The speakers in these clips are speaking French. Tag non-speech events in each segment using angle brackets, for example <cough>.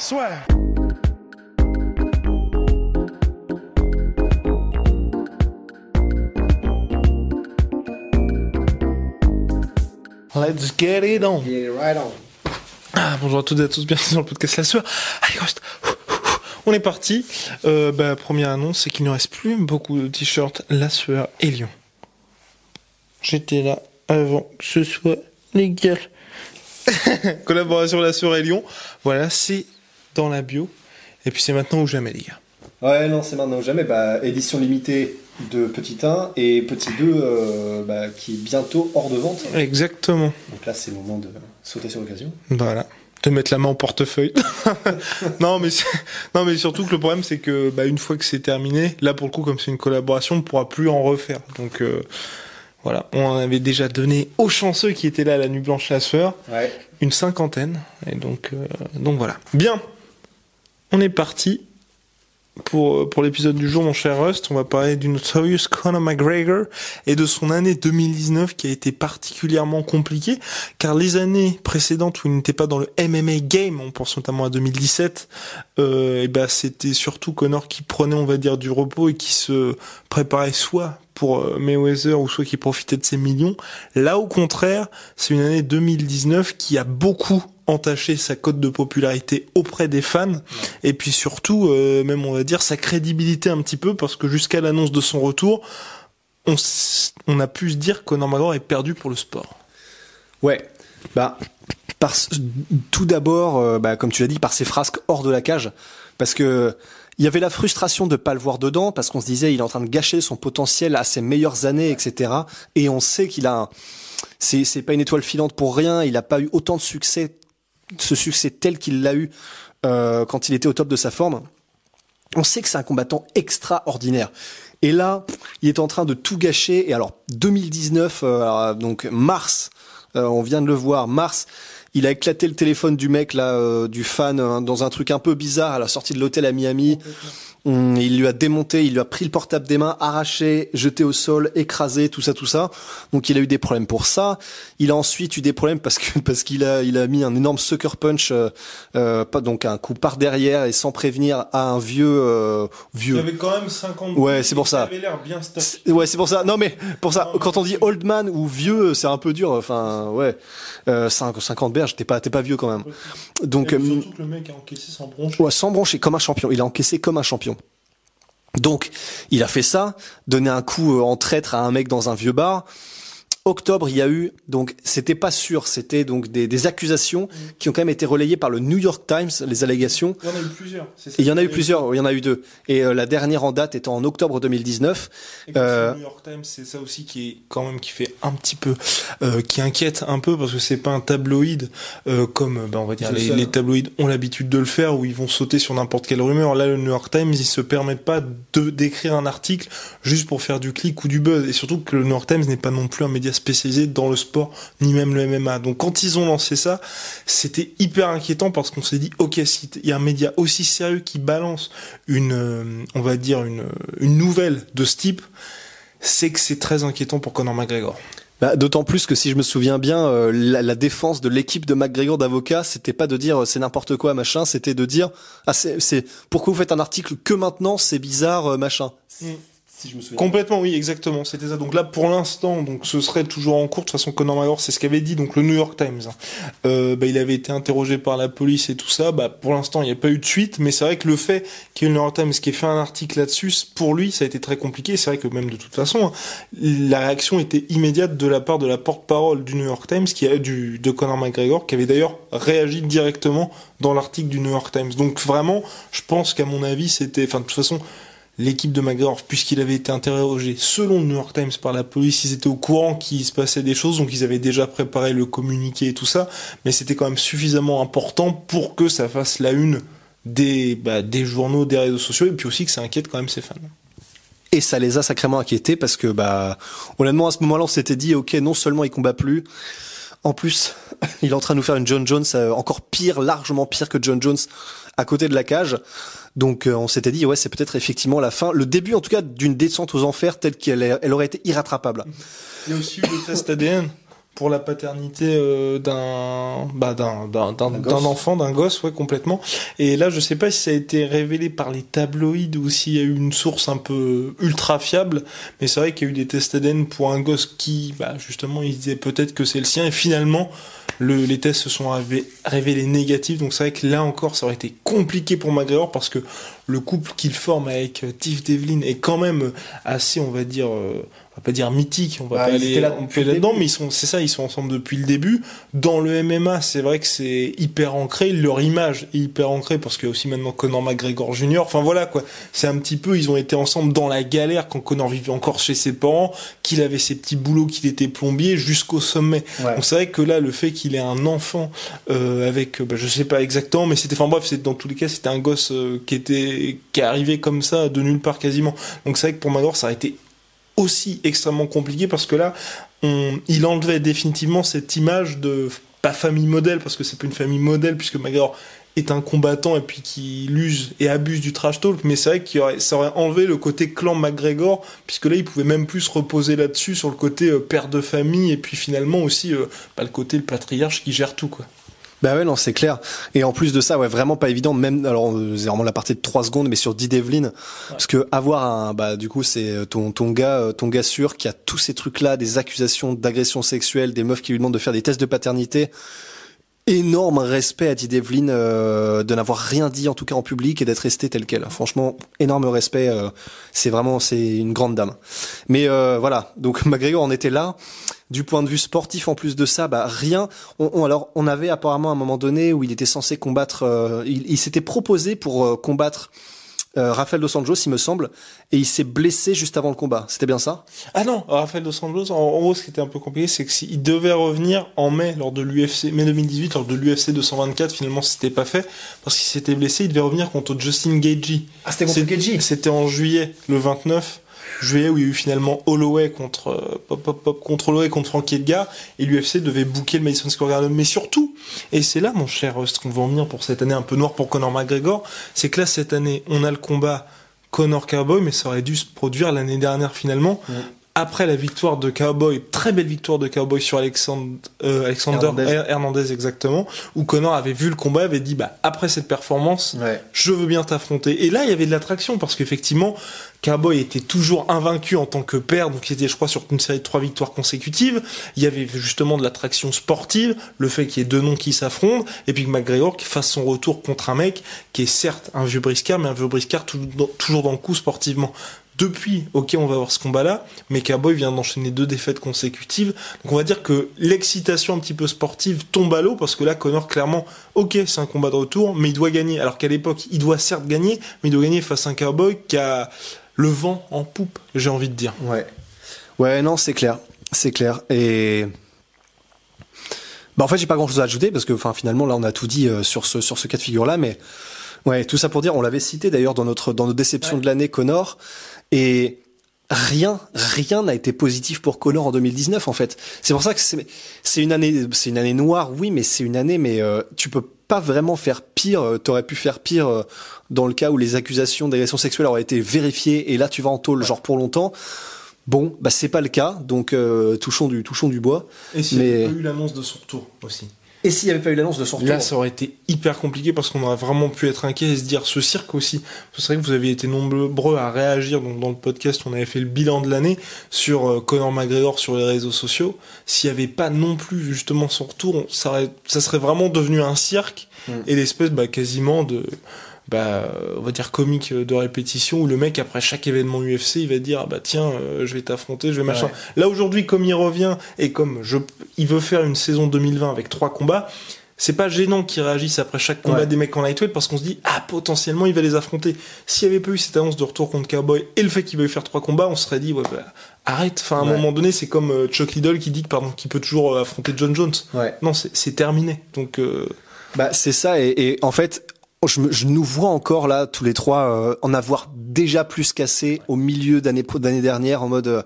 Soit. Let's get it on. Get right on. Ah, bonjour à toutes et à tous, bienvenue dans le podcast La Sueur. Allez. On est parti. Euh, bah, première annonce, c'est qu'il ne reste plus beaucoup de t-shirts La Sueur et Lyon. J'étais là avant que ce soit légal. <laughs> Collaboration La Sueur et Lyon. Voilà, c'est dans la bio. Et puis c'est maintenant ou jamais, les gars. Ouais, non, c'est maintenant ou jamais. Bah, édition limitée de Petit 1 et Petit 2 euh, bah, qui est bientôt hors de vente. Exactement. Donc là, c'est le moment de sauter sur l'occasion. Voilà. De mettre la main au portefeuille. <laughs> non, mais non, mais surtout que le problème, c'est que bah, une fois que c'est terminé, là pour le coup, comme c'est une collaboration, on ne pourra plus en refaire. Donc euh, voilà, on en avait déjà donné aux chanceux qui étaient là à la nuit blanche la sueur, Ouais. une cinquantaine. Et donc, euh, donc voilà. Bien. On est parti pour, euh, pour l'épisode du jour, mon cher Rust. On va parler du Notorious Conor McGregor et de son année 2019 qui a été particulièrement compliquée, car les années précédentes où il n'était pas dans le MMA game, on pense notamment à 2017, euh, et ben c'était surtout Conor qui prenait, on va dire, du repos et qui se préparait soit pour euh, Mayweather ou soit qui profitait de ses millions. Là, au contraire, c'est une année 2019 qui a beaucoup entaché sa cote de popularité auprès des fans et puis surtout, euh, même on va dire, sa crédibilité un petit peu parce que jusqu'à l'annonce de son retour, on, a pu se dire que McGregor est perdu pour le sport. Ouais. Bah, par, tout d'abord, euh, bah, comme tu l'as dit, par ses frasques hors de la cage. Parce que il y avait la frustration de pas le voir dedans, parce qu'on se disait il est en train de gâcher son potentiel à ses meilleures années, etc. Et on sait qu'il a, c'est c'est pas une étoile filante pour rien. Il a pas eu autant de succès, ce succès tel qu'il l'a eu euh, quand il était au top de sa forme. On sait que c'est un combattant extraordinaire. Et là, il est en train de tout gâcher. Et alors, 2019, euh, donc mars, euh, on vient de le voir, mars, il a éclaté le téléphone du mec là, euh, du fan, hein, dans un truc un peu bizarre à la sortie de l'hôtel à Miami. Hum, il lui a démonté, il lui a pris le portable des mains, arraché, jeté au sol, écrasé, tout ça, tout ça. Donc il a eu des problèmes pour ça. Il a ensuite eu des problèmes parce que <laughs> parce qu'il a il a mis un énorme sucker punch, euh, euh, pas donc un coup par derrière et sans prévenir à un vieux euh, vieux. quand même 50 Ouais, c'est pour ça. avait l'air bien C'est- Ouais, c'est pour ça. Non, mais pour ça, quand on dit old man ou vieux, c'est un peu dur. Enfin, ouais, euh, 5 50 berges, t'es pas, t'es pas vieux quand même. Donc, euh, que le mec a encaissé sans bronche. ouais, sans broncher, comme un champion. Il a encaissé comme un champion. Donc, il a fait ça, donné un coup euh, en traître à un mec dans un vieux bar. Octobre, il y a eu donc c'était pas sûr, c'était donc des, des accusations qui ont quand même été relayées par le New York Times, les allégations. Il y en a eu plusieurs. ça. Il y en a eu plusieurs, il y en a eu deux. Et euh, la dernière en date étant en octobre 2019. Et quand Euh, le New York Times, c'est ça aussi qui est quand même qui fait un petit peu, euh, qui inquiète un peu parce que c'est pas un tabloïd comme, ben, on va dire les, les tabloïds ont l'habitude de le faire où ils vont sauter sur n'importe quelle rumeur. Là, le New York Times, ils se permettent pas de d'écrire un article juste pour faire du clic ou du buzz. Et surtout que le New York Times n'est pas non plus un média spécialisé dans le sport ni même le MMA. Donc quand ils ont lancé ça, c'était hyper inquiétant parce qu'on s'est dit ok, s'il y a un média aussi sérieux qui balance une, euh, on va dire une une nouvelle de ce type c'est que c'est très inquiétant pour Conor McGregor. Bah, D'autant plus que si je me souviens bien, euh, la, la défense de l'équipe de McGregor d'avocats, c'était pas de dire euh, c'est n'importe quoi machin, c'était de dire ah c'est c'est pourquoi vous faites un article que maintenant c'est bizarre euh, machin. Si je me souviens. Complètement, oui, exactement, c'était ça. Donc là, pour l'instant, donc ce serait toujours en cours. De toute façon, Conor McGregor, c'est ce qu'avait dit donc le New York Times. hein. Euh, bah, il avait été interrogé par la police et tout ça. Bah, pour l'instant, il n'y a pas eu de suite, mais c'est vrai que le fait qu'il y ait le New York Times qui ait fait un article là-dessus, pour lui, ça a été très compliqué. C'est vrai que même de toute façon, hein, la réaction était immédiate de la part de la porte-parole du New York Times, qui a du de Conor McGregor, qui avait d'ailleurs réagi directement dans l'article du New York Times. Donc vraiment, je pense qu'à mon avis, c'était, enfin de toute façon, l'équipe de McGregor, puisqu'il avait été interrogé selon le New York Times par la police, ils étaient au courant qu'il se passait des choses, donc ils avaient déjà préparé le communiqué et tout ça, mais c'était quand même suffisamment important pour que ça fasse la une des, bah, des journaux, des réseaux sociaux, et puis aussi que ça inquiète quand même ses fans. Et ça les a sacrément inquiétés parce que, bah, honnêtement, à ce moment-là, on s'était dit, ok, non seulement il combat plus, en plus, <laughs> il est en train de nous faire une John Jones euh, encore pire, largement pire que John Jones à côté de la cage. Donc euh, on s'était dit ouais c'est peut-être effectivement la fin, le début en tout cas d'une descente aux enfers telle qu'elle elle aurait été irrattrapable. Il y a aussi eu le test ADN pour la paternité euh, d'un bah, d'un d'un d'un enfant d'un gosse ouais complètement. Et là je sais pas si ça a été révélé par les tabloïds ou s'il y a eu une source un peu ultra fiable mais c'est vrai qu'il y a eu des tests ADN pour un gosse qui bah justement il disait peut-être que c'est le sien. Et finalement le, les tests se sont révélés négatifs donc c'est vrai que là encore ça aurait été compliqué pour McGregor parce que le couple qu'il forme avec euh, Tiff Devlin est quand même assez on va dire euh, va pas dire mythique, on va bah, pas aller là, là-dedans, mais ils sont, c'est ça, ils sont ensemble depuis le début. Dans le MMA, c'est vrai que c'est hyper ancré, leur image est hyper ancrée parce qu'il y a aussi maintenant Conor McGregor Jr. Enfin voilà quoi, c'est un petit peu, ils ont été ensemble dans la galère quand Conor vivait encore chez ses parents, qu'il avait ses petits boulots, qu'il était plombier jusqu'au sommet. Donc c'est vrai que là, le fait qu'il ait un enfant euh, avec, bah, je sais pas exactement, mais c'était, enfin bref, c'est dans tous les cas, c'était un gosse euh, qui était, qui est arrivé comme ça de nulle part quasiment. Donc c'est vrai que pour McGregor, ça a été aussi extrêmement compliqué parce que là, il enlevait définitivement cette image de pas famille modèle parce que c'est pas une famille modèle puisque McGregor est un combattant et puis qui use et abuse du trash talk, mais c'est vrai qu'il aurait, ça aurait enlevé le côté clan McGregor, puisque là il pouvait même plus se reposer là-dessus sur le côté euh, père de famille et puis finalement aussi euh, bah, le côté le patriarche qui gère tout quoi. Bah ouais, non, c'est clair. Et en plus de ça, ouais, vraiment pas évident. Même, alors, c'est vraiment la partie de 3 secondes, mais sur Dee Devlin, parce que avoir un, bah, du coup, c'est ton, ton gars, euh, ton gars sûr qui a tous ces trucs-là, des accusations d'agression sexuelle, des meufs qui lui demandent de faire des tests de paternité. Énorme respect à Dee Devlin euh, de n'avoir rien dit en tout cas en public et d'être resté tel quel. Franchement, énorme respect. Euh, c'est vraiment, c'est une grande dame. Mais euh, voilà, donc <laughs> McGregor en était là du point de vue sportif, en plus de ça, bah rien. On, alors, on avait apparemment un moment donné où il était censé combattre. Euh, il, s'était proposé pour euh, combattre. Euh, Rafael dos Anjos, il me semble, et il s'est blessé juste avant le combat. C'était bien ça? Ah non, Rafael dos Anjos, en, gros, ce qui était un peu compliqué, c'est que s'il devait revenir en mai lors de l'UFC, mai 2018, lors de l'UFC 224, finalement, c'était pas fait parce qu'il s'était blessé. Il devait revenir contre Justin Gagey. Ah, c'était contre Gagey? C'était en juillet, le 29 juillet où il y a eu finalement Holloway contre euh, pop, pop, pop, contre Holloway contre Frankie Edgar et l'UFC devait booker le Madison Square Garden mais surtout et c'est là mon cher ce qu'on va en venir pour cette année un peu noire pour Conor McGregor c'est que là cette année on a le combat Conor Cowboy mais ça aurait dû se produire l'année dernière finalement après la victoire de Cowboy, très belle victoire de Cowboy sur Alexandre, euh, Alexander Hernandez. exactement, où Connor avait vu le combat, avait dit bah après cette performance, je veux bien t'affronter. Et là il y avait de l'attraction parce qu'effectivement Cowboy était toujours invaincu en tant que père, donc il était je crois sur une série de trois victoires consécutives. Il y avait justement de l'attraction sportive, le fait qu'il y ait deux noms qui s'affrontent, et puis que McGregor fasse son retour contre un mec qui est certes un vieux briscard, mais un vieux briscard toujours dans le coup sportivement depuis, ok, on va avoir ce combat-là, mais Cowboy vient d'enchaîner deux défaites consécutives. Donc on va dire que l'excitation un petit peu sportive tombe à l'eau parce que là, Connor, clairement, ok, c'est un combat de retour, mais il doit gagner. Alors qu'à l'époque, il doit certes gagner, mais il doit gagner face à un Cowboy qui a le vent en poupe, j'ai envie de dire. Ouais. Ouais, non, c'est clair. C'est clair. Et. Bah, en fait, j'ai pas grand chose à ajouter parce que, enfin, finalement, là, on a tout dit euh, sur ce, sur ce cas de figure-là, mais. Ouais, tout ça pour dire, on l'avait cité d'ailleurs dans notre, dans nos déceptions de l'année, Connor. Et rien, rien n'a été positif pour Connor en 2019 en fait. C'est pour ça que c'est une année, c'est une année noire, oui, mais c'est une année, mais euh, tu peux pas vraiment faire pire. Euh, t'aurais pu faire pire euh, dans le cas où les accusations d'agression sexuelle auraient été vérifiées et là tu vas en tôle genre pour longtemps. Bon, bah c'est pas le cas, donc touchons du touchons du bois. Et s'il mais... a eu l'annonce de son retour aussi. Et s'il n'y avait pas eu l'annonce de son retour Là, ça aurait été hyper compliqué parce qu'on aurait vraiment pu être inquiet et se dire ce cirque aussi. C'est vrai que vous avez été nombreux à réagir. Donc dans le podcast, on avait fait le bilan de l'année sur euh, Conor McGregor sur les réseaux sociaux. S'il n'y avait pas non plus justement son retour, ça, ça serait vraiment devenu un cirque mm. et l'espèce bah, quasiment de bah, on va dire comique de répétition où le mec après chaque événement UFC il va dire ah bah tiens euh, je vais t'affronter je vais machin là aujourd'hui comme il revient et comme je il veut faire une saison 2020 avec trois combats c'est pas gênant qu'ils réagissent après chaque combat Ouais. des mecs en lightweight parce qu'on se dit ah potentiellement il va les affronter. S'il y avait pas eu cette annonce de retour contre Cowboy et le fait qu'il veuille faire trois combats, on se serait dit ouais bah, arrête. Enfin à un Ouais. moment donné c'est comme euh, Chuck Liddell qui dit que pardon qu'il peut toujours euh, affronter John Jones. Ouais. Non c'est c'est terminé. Donc euh, Bah c'est ça et, et en fait je, me- je nous vois encore là tous les trois euh, en avoir déjà plus cassé au milieu d'année d'année dernière en mode euh,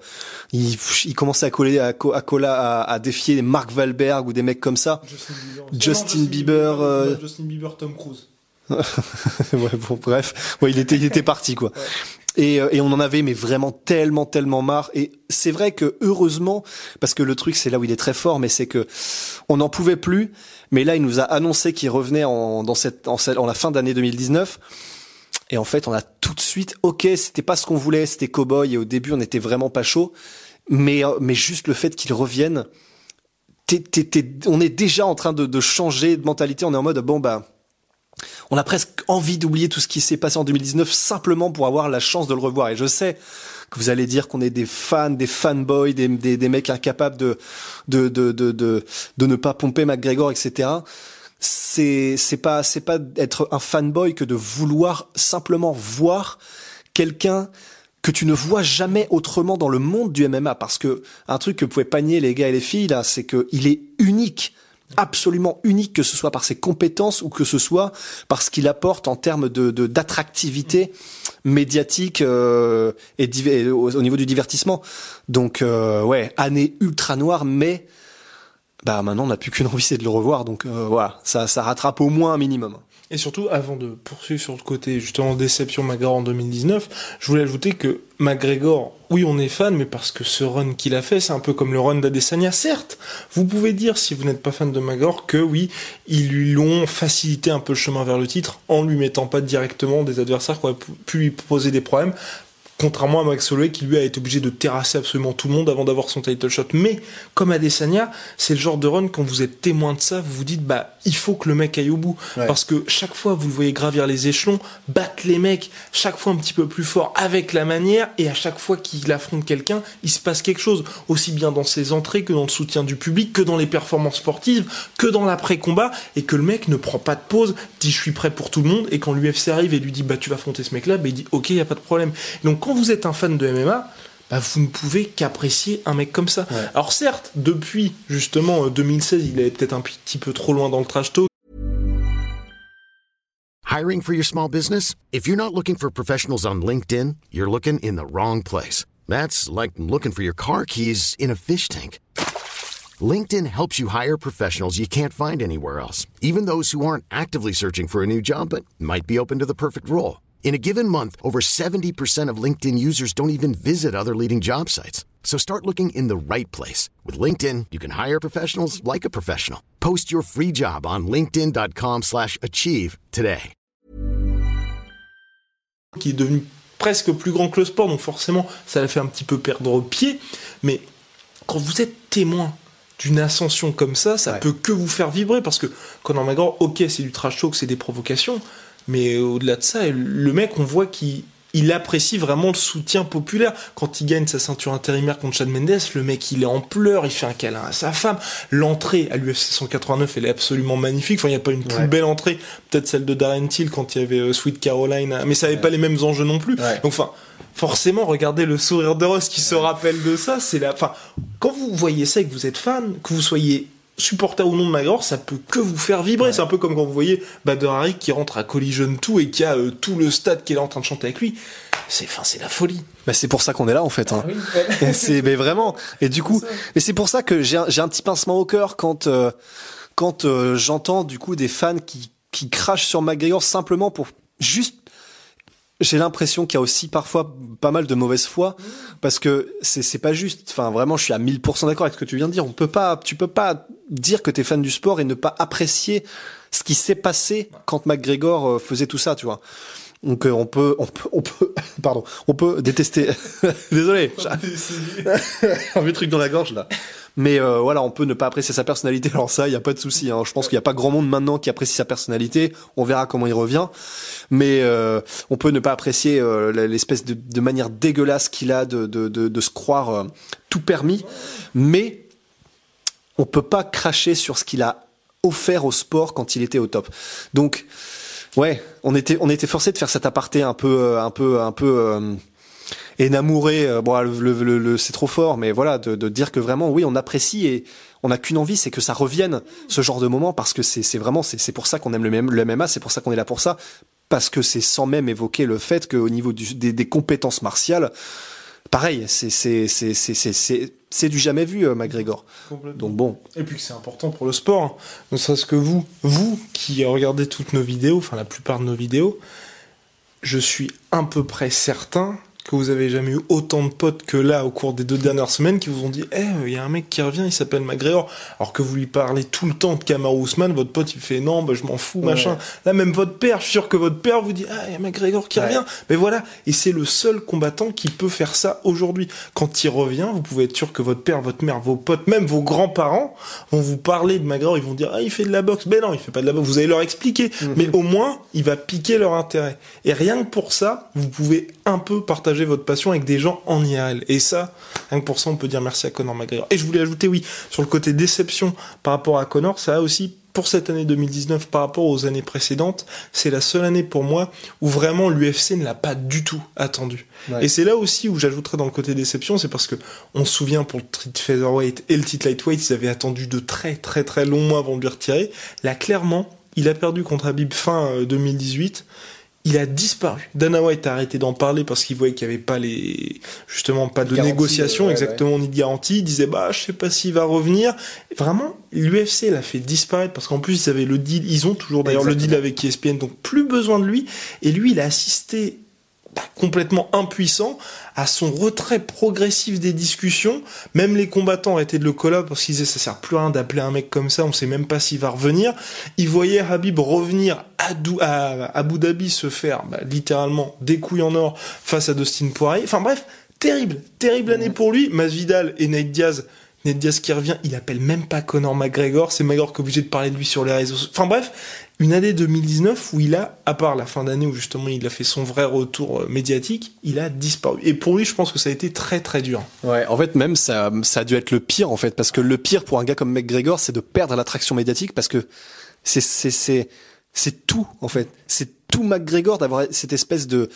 il, il commençait à coller à, à, coller- à, à défier les Mark Wahlberg ou des mecs comme ça. Justin Bieber, Justin Bieber, euh, Justin Bieber, Tom Cruise. <laughs> ouais, bon, bref, ouais, il était, il était parti quoi. Et, euh, et on en avait mais vraiment tellement tellement marre. Et c'est vrai que heureusement, parce que le truc c'est là où il est très fort, mais c'est que on n'en pouvait plus. Mais là, il nous a annoncé qu'il revenait en dans cette en, en la fin d'année 2019. Et en fait, on a tout de suite, ok, c'était pas ce qu'on voulait, c'était Cowboy. Et au début, on était vraiment pas chaud. Mais euh, mais juste le fait qu'il revienne, t'es- t'es- t'es- on est déjà en train de, de changer de mentalité. On est en mode bon bah on a presque envie d'oublier tout ce qui s'est passé en 2019 simplement pour avoir la chance de le revoir. Et je sais que vous allez dire qu'on est des fans, des fanboys, des, des, des mecs incapables de, de, de, de, de, ne pas pomper McGregor, etc. C'est, c'est pas, c'est pas être un fanboy que de vouloir simplement voir quelqu'un que tu ne vois jamais autrement dans le monde du MMA parce que un truc que pouvez panier les gars et les filles là, c'est que il est unique absolument unique, que ce soit par ses compétences ou que ce soit par ce qu'il apporte en termes de d'attractivité médiatique euh, et, au niveau du divertissement. Donc euh, ouais, année ultra noire, mais bah maintenant on n'a plus qu'une <laughs> envie, c'est de le revoir. Donc euh, voilà, ça ça rattrape au moins un minimum. Et surtout, avant de poursuivre sur le côté justement déception McGregor en 2019, je voulais ajouter que McGregor, oui, on est fan, mais parce que ce run qu'il a fait, c'est un peu comme le run d'Adesanya. Certes, vous pouvez dire, si vous n'êtes pas fan de McGregor, que oui, ils lui l'ont facilité un peu le chemin vers le titre en lui mettant pas directement des adversaires qui auraient pu- pu lui poser des problèmes. Contrairement à Max Holloway qui lui a été obligé de terrasser absolument tout le monde avant d'avoir son title shot. Mais comme Adesanya, c'est le genre de run quand vous êtes témoin de ça, vous vous dites bah il faut que le mec aille au bout Ouais. parce que chaque fois vous le voyez gravir les échelons, battre les mecs, chaque fois un petit peu plus fort avec la manière et à chaque fois qu'il affronte quelqu'un, il se passe quelque chose aussi bien dans ses entrées que dans le soutien du public, que dans les performances sportives, que dans l'après-combat et que le mec ne prend pas de pause, dit je suis prêt pour tout le monde et quand l'UFC arrive et lui dit bah tu vas affronter ce mec là, bah il dit OK, il y a pas de problème. Donc quand vous êtes un fan de MMA, bah, vous ne pouvez qu'apprécier un mec comme ça. Ouais. Alors certes, depuis justement euh, 2016, il est peut-être un petit peu trop loin dans le trash talk. Hiring for your small business? If you're not looking for professionals on LinkedIn, you're looking in the wrong place. That's like looking for your car keys in a fish tank. LinkedIn helps you hire professionals you can't find anywhere else, even those who aren't actively searching for a new job but might be open to the perfect role. In a given month, over 70% of LinkedIn users don't even visit other leading job sites. So start looking in the right place. With LinkedIn, you can hire professionals like a professional. Post your free job on linkedin.com/achieve slash achieve today. qui est devenu presque plus grand que le sport, donc forcément ça l'a fait un petit peu perdre pied. Mais quand vous êtes témoin d'une ascension comme ça, ça Ouais. peut que vous faire vibrer parce que Conor McGregor, ok, c'est du trash talk, c'est des provocations, mais au-delà de ça, le mec, on voit qu'il il apprécie vraiment le soutien populaire. Quand il gagne sa ceinture intérimaire contre Chad Mendes, le mec il est en pleurs, il fait un câlin à sa femme. L'entrée à l'UFC 189, elle est absolument magnifique. Enfin, il n'y a pas une plus Ouais. belle entrée, peut-être celle de Darren Till quand il y avait euh, Sweet Caroline, mais ça avait pas les mêmes enjeux non plus. Ouais. Donc, enfin, forcément, regardez le sourire de Ross qui se rappelle de ça. C'est la, enfin, quand vous voyez ça et que vous êtes fan, que vous soyez supporter ou non de McGregor, ça peut que vous faire vibrer. C'est un peu comme quand vous voyez Bader Hari qui rentre à Collision 2 et qui a euh, tout le stade qui est là en train de chanter avec lui. C'est, enfin, c'est la folie. Bah, c'est pour ça qu'on est là en fait. Hein. c'est mais vraiment. Et du coup, et c'est pour ça que j'ai un, j'ai un petit pincement au cœur quand euh, quand euh, j'entends du coup des fans qui qui crachent sur McGregor simplement pour juste. J'ai l'impression qu'il y a aussi parfois pas mal de mauvaise foi parce que c'est c'est pas juste. Enfin vraiment, je suis à 1000% d'accord avec ce que tu viens de dire. On peut pas, tu peux pas dire que t'es fan du sport et ne pas apprécier ce qui s'est passé quand McGregor euh, faisait tout ça, tu vois. Donc euh, on peut, on peut, on peut, <laughs> pardon, on peut détester. <laughs> Désolé, j'ai <laughs> un vieux truc dans la gorge là. Mais euh, voilà, on peut ne pas apprécier sa personnalité. Alors ça, il y a pas de souci. Hein. Je pense qu'il y a pas grand monde maintenant qui apprécie sa personnalité. On verra comment il revient. Mais euh, on peut ne pas apprécier euh, l'espèce de, de manière dégueulasse qu'il a de, de, de, de se croire euh, tout permis. Mais on peut pas cracher sur ce qu'il a offert au sport quand il était au top. Donc, ouais, on était, on était forcé de faire cet aparté un peu, euh, un peu, un peu. Euh, énamouré, euh, bon, le, le, c'est trop fort, mais voilà, de, de, dire que vraiment, oui, on apprécie et on n'a qu'une envie, c'est que ça revienne ce genre de moment parce que c'est vraiment, c'est pour ça qu'on aime le, le MMA, c'est pour ça qu'on est là pour ça, parce que c'est sans même évoquer le fait qu'au niveau du, des, des, compétences martiales, pareil, c'est c'est c'est c'est c'est du jamais vu, euh, McGregor. Donc bon. Et puis que c'est important pour le sport. Hein. Ne serait-ce que vous, vous qui regardez toutes nos vidéos, enfin la plupart de nos vidéos, je suis à peu près certain que vous avez jamais eu autant de potes que là au cours des deux dernières semaines qui vous ont dit Eh, il y a un mec qui revient, il s'appelle McGregor. Alors que vous lui parlez tout le temps de Kamaru Usman, votre pote il fait Non, bah, je m'en fous, machin. Là, même votre père, je suis sûr que votre père vous dit Ah, il y a McGregor qui revient. Mais voilà. Et c'est le seul combattant qui peut faire ça aujourd'hui. Quand il revient, vous pouvez être sûr que votre père, votre mère, vos potes, même vos grands-parents vont vous parler de McGregor. Ils vont dire Ah, il fait de la boxe. Mais non, il fait pas de la boxe. Vous allez leur expliquer. Mhm. Mais au moins, il va piquer leur intérêt. Et rien que pour ça, vous pouvez un peu partager votre passion avec des gens en IRL. Et ça, rien que pour ça, on peut dire merci à Connor McGregor. Et je voulais ajouter, oui, sur le côté déception par rapport à Connor, ça a aussi pour cette année 2019 par rapport aux années précédentes, c'est la seule année pour moi où vraiment l'UFC ne l'a pas du tout attendu. Et c'est là aussi où j'ajouterais dans le côté déception, c'est parce que on se souvient pour le titre featherweight et le titre lightweight, ils avaient attendu de très très très longs mois avant de lui retirer. Là, clairement, il a perdu contre Habib fin 2018 euh, il a disparu. Dana White a arrêté d'en parler parce qu'il voyait qu'il n'y avait pas les, justement, pas de négociation, exactement, ni de garantie. Il disait, bah, je sais pas s'il va revenir. Vraiment, l'UFC l'a fait disparaître parce qu'en plus, ils avaient le deal, ils ont toujours d'ailleurs le deal avec ESPN, donc plus besoin de lui. Et lui, il a assisté complètement impuissant à son retrait progressif des discussions. Même les combattants arrêtaient de le coller parce qu'ils disaient ça sert plus à rien d'appeler un mec comme ça, on sait même pas s'il va revenir. Ils voyaient Habib revenir à, Abu Dhabi se faire bah, littéralement des couilles en or face à Dustin Poirier. Enfin bref, terrible, terrible année pour lui. Masvidal et Nate Diaz Ned Diaz qui revient, il appelle même pas Conor McGregor, c'est McGregor qui est obligé de parler de lui sur les réseaux. Enfin bref, une année 2019 où il a, à part la fin d'année où justement il a fait son vrai retour euh, médiatique, il a disparu. Et pour lui, je pense que ça a été très très dur. Ouais, en fait même ça, ça a dû être le pire en fait, parce que le pire pour un gars comme McGregor, c'est de perdre l'attraction médiatique parce que c'est c'est c'est c'est tout en fait, c'est tout McGregor d'avoir cette espèce de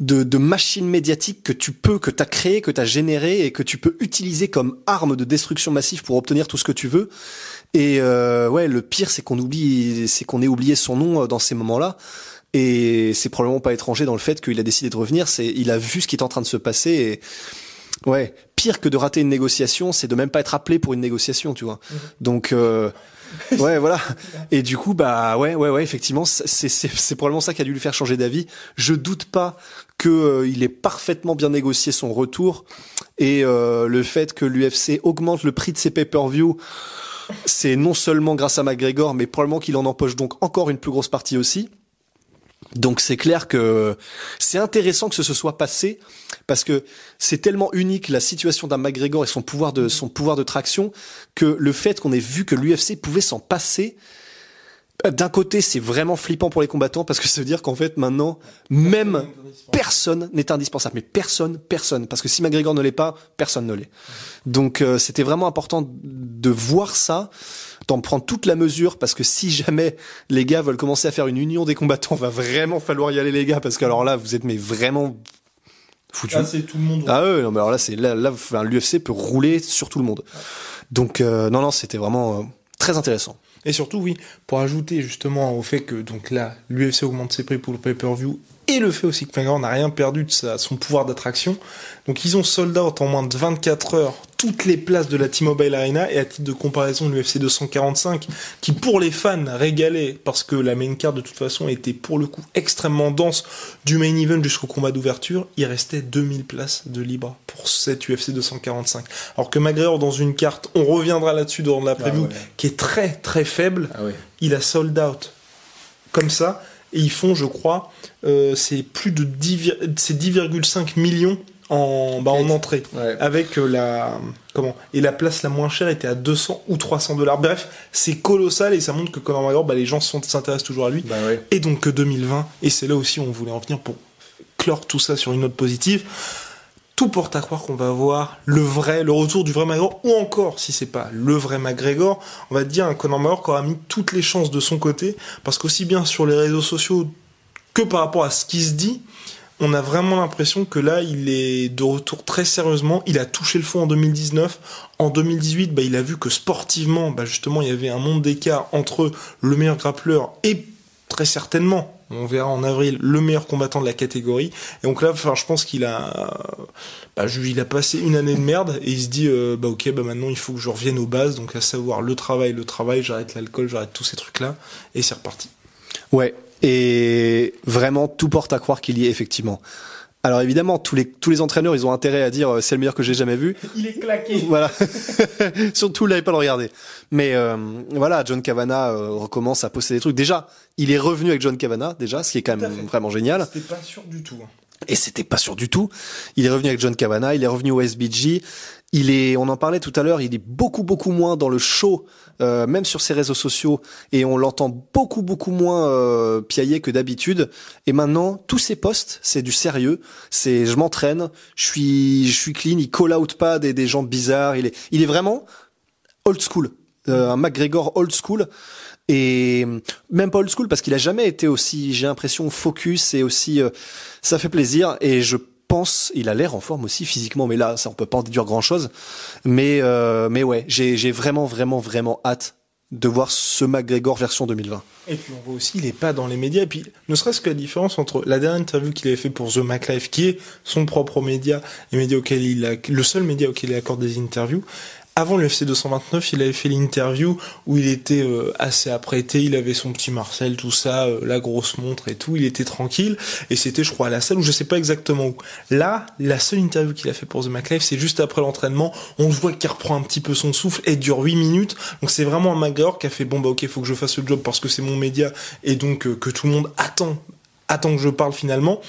de, de machines médiatiques que tu peux, que tu as créé, que tu as généré et que tu peux utiliser comme arme de destruction massive pour obtenir tout ce que tu veux. Et euh, ouais, le pire, c'est qu'on oublie, c'est qu'on ait oublié son nom euh, dans ces moments-là. Et c'est probablement pas étranger dans le fait qu'il a décidé de revenir. C'est, il a vu ce qui est en train de se passer. Et ouais, pire que de rater une négociation, c'est de même pas être appelé pour une négociation, tu vois. Mmh. Donc euh, <laughs> ouais, voilà. Et du coup, bah ouais, ouais, ouais, effectivement, c'est c'est probablement ça qui a dû lui faire changer d'avis. Je doute pas que euh, il ait parfaitement bien négocié son retour et euh, le fait que l'UFC augmente le prix de ses pay-per-view, c'est non seulement grâce à McGregor, mais probablement qu'il en empoche donc encore une plus grosse partie aussi. Donc c'est clair que c'est intéressant que ce se soit passé parce que c'est tellement unique la situation d'un McGregor et son pouvoir de son pouvoir de traction que le fait qu'on ait vu que l'UFC pouvait s'en passer, d'un côté, c'est vraiment flippant pour les combattants parce que ça veut dire qu'en fait, maintenant, même personne n'est indispensable. Mais personne, personne. Parce que si McGregor ne l'est pas, personne ne l'est. Donc, euh, c'était vraiment important de voir ça, d'en prendre toute la mesure parce que si jamais les gars veulent commencer à faire une union des combattants, va vraiment falloir y aller, les gars, parce que alors là, vous êtes mais vraiment foutu. Ah, c'est tout le monde. Ah ouais, non, mais alors là, c'est là, là, l'UFC peut rouler sur tout le monde. Donc, euh, non, non, c'était vraiment euh, très intéressant. Et surtout, oui, pour ajouter justement au fait que donc là, l'UFC augmente ses prix pour le pay-per-view et le fait aussi que McGregor n'a rien perdu de son pouvoir d'attraction. Donc ils ont sold out en moins de 24 heures toutes les places de la T-Mobile Arena et à titre de comparaison l'UFC 245 qui pour les fans régalait parce que la main card de toute façon était pour le coup extrêmement dense du main event jusqu'au combat d'ouverture, il restait 2000 places de libre pour cette UFC 245. Alors que McGregor dans une carte, on reviendra là-dessus dans la preview, ah qui est très très faible, ah il a sold out. Comme ça et ils font, je crois, euh, c'est plus de 10,5 millions en, bah, en entrée. Avec euh, la comment et la place la moins chère était à 200 ou 300 dollars. Bref c'est colossal et ça montre que Conor McGregor bah, les gens s'intéressent toujours à lui. Bah et donc 2020 et c'est là aussi où on voulait en venir pour clore tout ça sur une note positive. Tout porte à croire qu'on va voir le vrai, le retour du vrai McGregor, ou encore, si c'est pas le vrai McGregor, on va dire un Conor McGregor qui aura mis toutes les chances de son côté, parce qu'aussi bien sur les réseaux sociaux que par rapport à ce qui se dit, on a vraiment l'impression que là, il est de retour très sérieusement. Il a touché le fond en 2019. En 2018, bah, il a vu que sportivement, bah, justement, il y avait un monde d'écart entre le meilleur grappleur et très certainement, on verra en avril, le meilleur combattant de la catégorie. Et donc là, enfin, je pense qu'il a, bah, il a passé une année de merde et il se dit, euh, bah ok, bah maintenant il faut que je revienne aux bases, donc à savoir le travail, le travail, j'arrête l'alcool, j'arrête tous ces trucs-là, et c'est reparti. Ouais, et vraiment, tout porte à croire qu'il y est effectivement. Alors évidemment, tous les tous les entraîneurs, ils ont intérêt à dire euh, c'est le meilleur que j'ai jamais vu. Il est claqué. <laughs> Voilà. <laughs> Surtout, il n'avait pas le regarder. Mais euh, voilà, John Cavana euh, recommence à poster des trucs. Déjà, il est revenu avec John Cavana, déjà, ce qui est quand même vraiment génial. C'était pas sûr du tout. Et c'était pas sûr du tout. Il est revenu avec John Cavana, il est revenu au SBG. Il est, on en parlait tout à l'heure, il est beaucoup beaucoup moins dans le show, euh, même sur ses réseaux sociaux, et on l'entend beaucoup beaucoup moins euh, piailler que d'habitude. Et maintenant, tous ses posts, c'est du sérieux. C'est, je m'entraîne, je suis, je suis clean. Il call out pas des, des gens bizarres. Il est, il est vraiment old school, euh, un McGregor old school. Et même pas old school parce qu'il a jamais été aussi, j'ai l'impression, focus et aussi, euh, ça fait plaisir. Et je pense, il a l'air en forme aussi physiquement, mais là, ça on peut pas en déduire grand chose. Mais euh, mais ouais, j'ai vraiment vraiment vraiment hâte de voir ce McGregor version 2020. Et puis on voit aussi, il est pas dans les médias. Et puis, ne serait-ce que la différence entre la dernière interview qu'il avait fait pour The McLife, qui est son propre média, et média auquel il a, le seul média auquel il accorde des interviews, avant le FC 229, il avait fait l'interview où il était euh, assez apprêté, il avait son petit Marcel, tout ça, euh, la grosse montre et tout, il était tranquille, et c'était, je crois, à la salle où je sais pas exactement où. Là, la seule interview qu'il a fait pour The McLeod, c'est juste après l'entraînement, on voit qu'il reprend un petit peu son souffle, et dure 8 minutes, donc c'est vraiment un McGregor qui a fait, bon bah ok, faut que je fasse le job parce que c'est mon média, et donc euh, que tout le monde attend attend que je parle finalement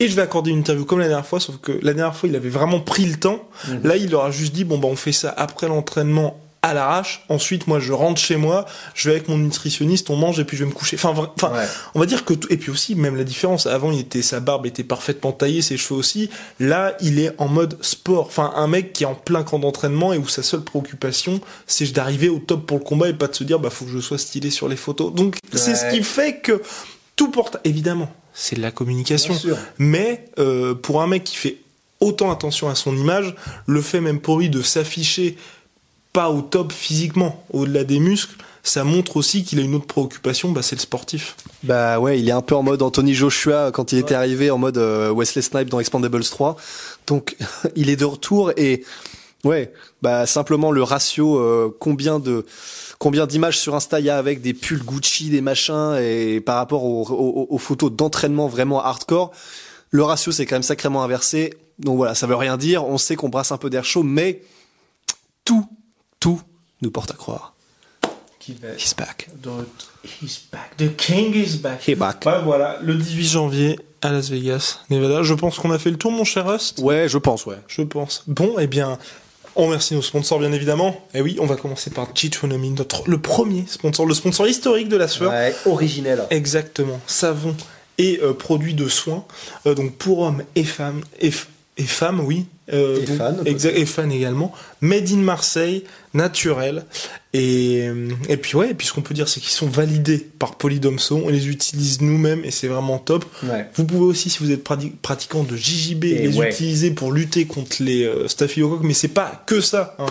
et je vais accorder une interview comme la dernière fois, sauf que la dernière fois, il avait vraiment pris le temps. Mhm. Là, il leur a juste dit, bon, bah, on fait ça après l'entraînement à l'arrache. Ensuite, moi, je rentre chez moi, je vais avec mon nutritionniste, on mange et puis je vais me coucher. Enfin, enfin, on va dire que et puis aussi même la différence. Avant, il était sa barbe était parfaitement taillée, ses cheveux aussi. Là, il est en mode sport. Enfin, un mec qui est en plein camp d'entraînement et où sa seule préoccupation, c'est d'arriver au top pour le combat et pas de se dire, bah, faut que je sois stylé sur les photos. Donc, c'est ce qui fait que tout porte évidemment c'est de la communication. Mais euh, pour un mec qui fait autant attention à son image, le fait même pour lui de s'afficher pas au top physiquement, au-delà des muscles, ça montre aussi qu'il a une autre préoccupation, bah c'est le sportif. Bah ouais, il est un peu en mode Anthony Joshua quand il était arrivé en mode euh, Wesley Snipe dans Expandables 3. Donc <laughs> il est de retour et ouais, bah simplement le ratio euh, combien de combien d'images sur Insta il y a avec des pulls Gucci, des machins, et par rapport aux, photos d'entraînement vraiment hardcore, le ratio c'est quand même sacrément inversé. Donc voilà, ça veut rien dire. On sait qu'on brasse un peu d'air chaud, mais tout, tout nous porte à croire. He's back. He's back. The king is back. He's back. voilà, le 18 janvier à Las Vegas, Nevada. Je pense qu'on a fait le tour, mon cher Rust. Ouais, je pense, ouais. Je pense. Bon, eh bien, on remercie nos sponsors, bien évidemment. Et eh oui, on va commencer par Gitronomy, notre, le premier sponsor, le sponsor historique de la sueur. Ouais, originel. Exactement. Savon et euh, produits de soins. Euh, donc pour hommes et femmes, et, et femmes, oui, euh, et, fans, et fan également. Made in Marseille, naturel. Et, euh, et puis ouais, puis ce qu'on peut dire, c'est qu'ils sont validés par Polydomso. On les utilise nous-mêmes et c'est vraiment top. Vous pouvez aussi, si vous êtes pratiquant de JJB, les utiliser pour lutter contre les euh, staphylocoques. Mais c'est pas que ça, hein.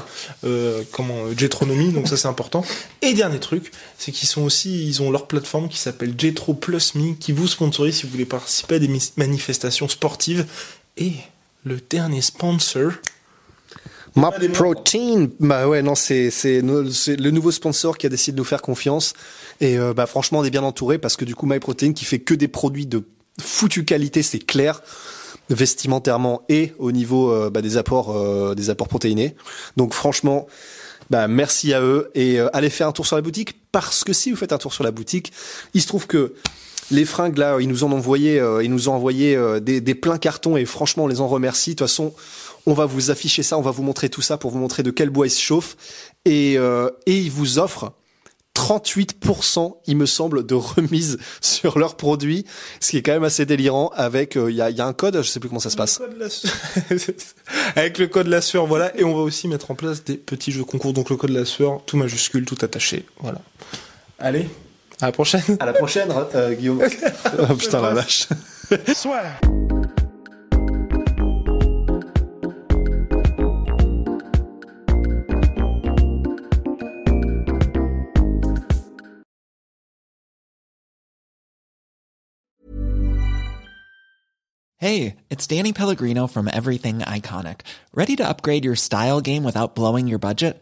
euh, comment Jetronomy. Donc ça c'est important. Et dernier truc, c'est qu'ils sont aussi, ils ont leur plateforme qui s'appelle Jetro Plus Me, qui vous sponsorise si vous voulez participer à des manifestations sportives. Et le dernier sponsor. MyProtein, bah ouais, non, c'est le nouveau sponsor qui a décidé de nous faire confiance. Et euh, bah franchement, on est bien entouré parce que du coup, MyProtein qui fait que des produits de foutue qualité, c'est clair, vestimentairement et au niveau euh, bah, des apports euh, des apports protéinés. Donc franchement, bah merci à eux et allez faire un tour sur la boutique parce que si vous faites un tour sur la boutique, il se trouve que les fringues là, ils nous ont envoyé, euh, ils nous ont envoyé euh, des, des, pleins cartons et franchement, on les en remercie. De toute façon, on va vous afficher ça, on va vous montrer tout ça pour vous montrer de quel bois ils se chauffent et, euh, et ils vous offrent 38%, il me semble, de remise <laughs> sur leurs produits, ce qui est quand même assez délirant. Avec, il y, a, y, a, un code, je sais plus comment ça se passe. <laughs> avec le code la sueur, voilà. Et on va aussi mettre en place des petits jeux concours. Donc le code la sueur, tout majuscule, tout attaché, voilà. Allez, à la prochaine. À la prochaine, euh, Guillaume. oh, putain la vache. Soit. Hey, it's Danny Pellegrino from Everything Iconic. Ready to upgrade your style game without blowing your budget?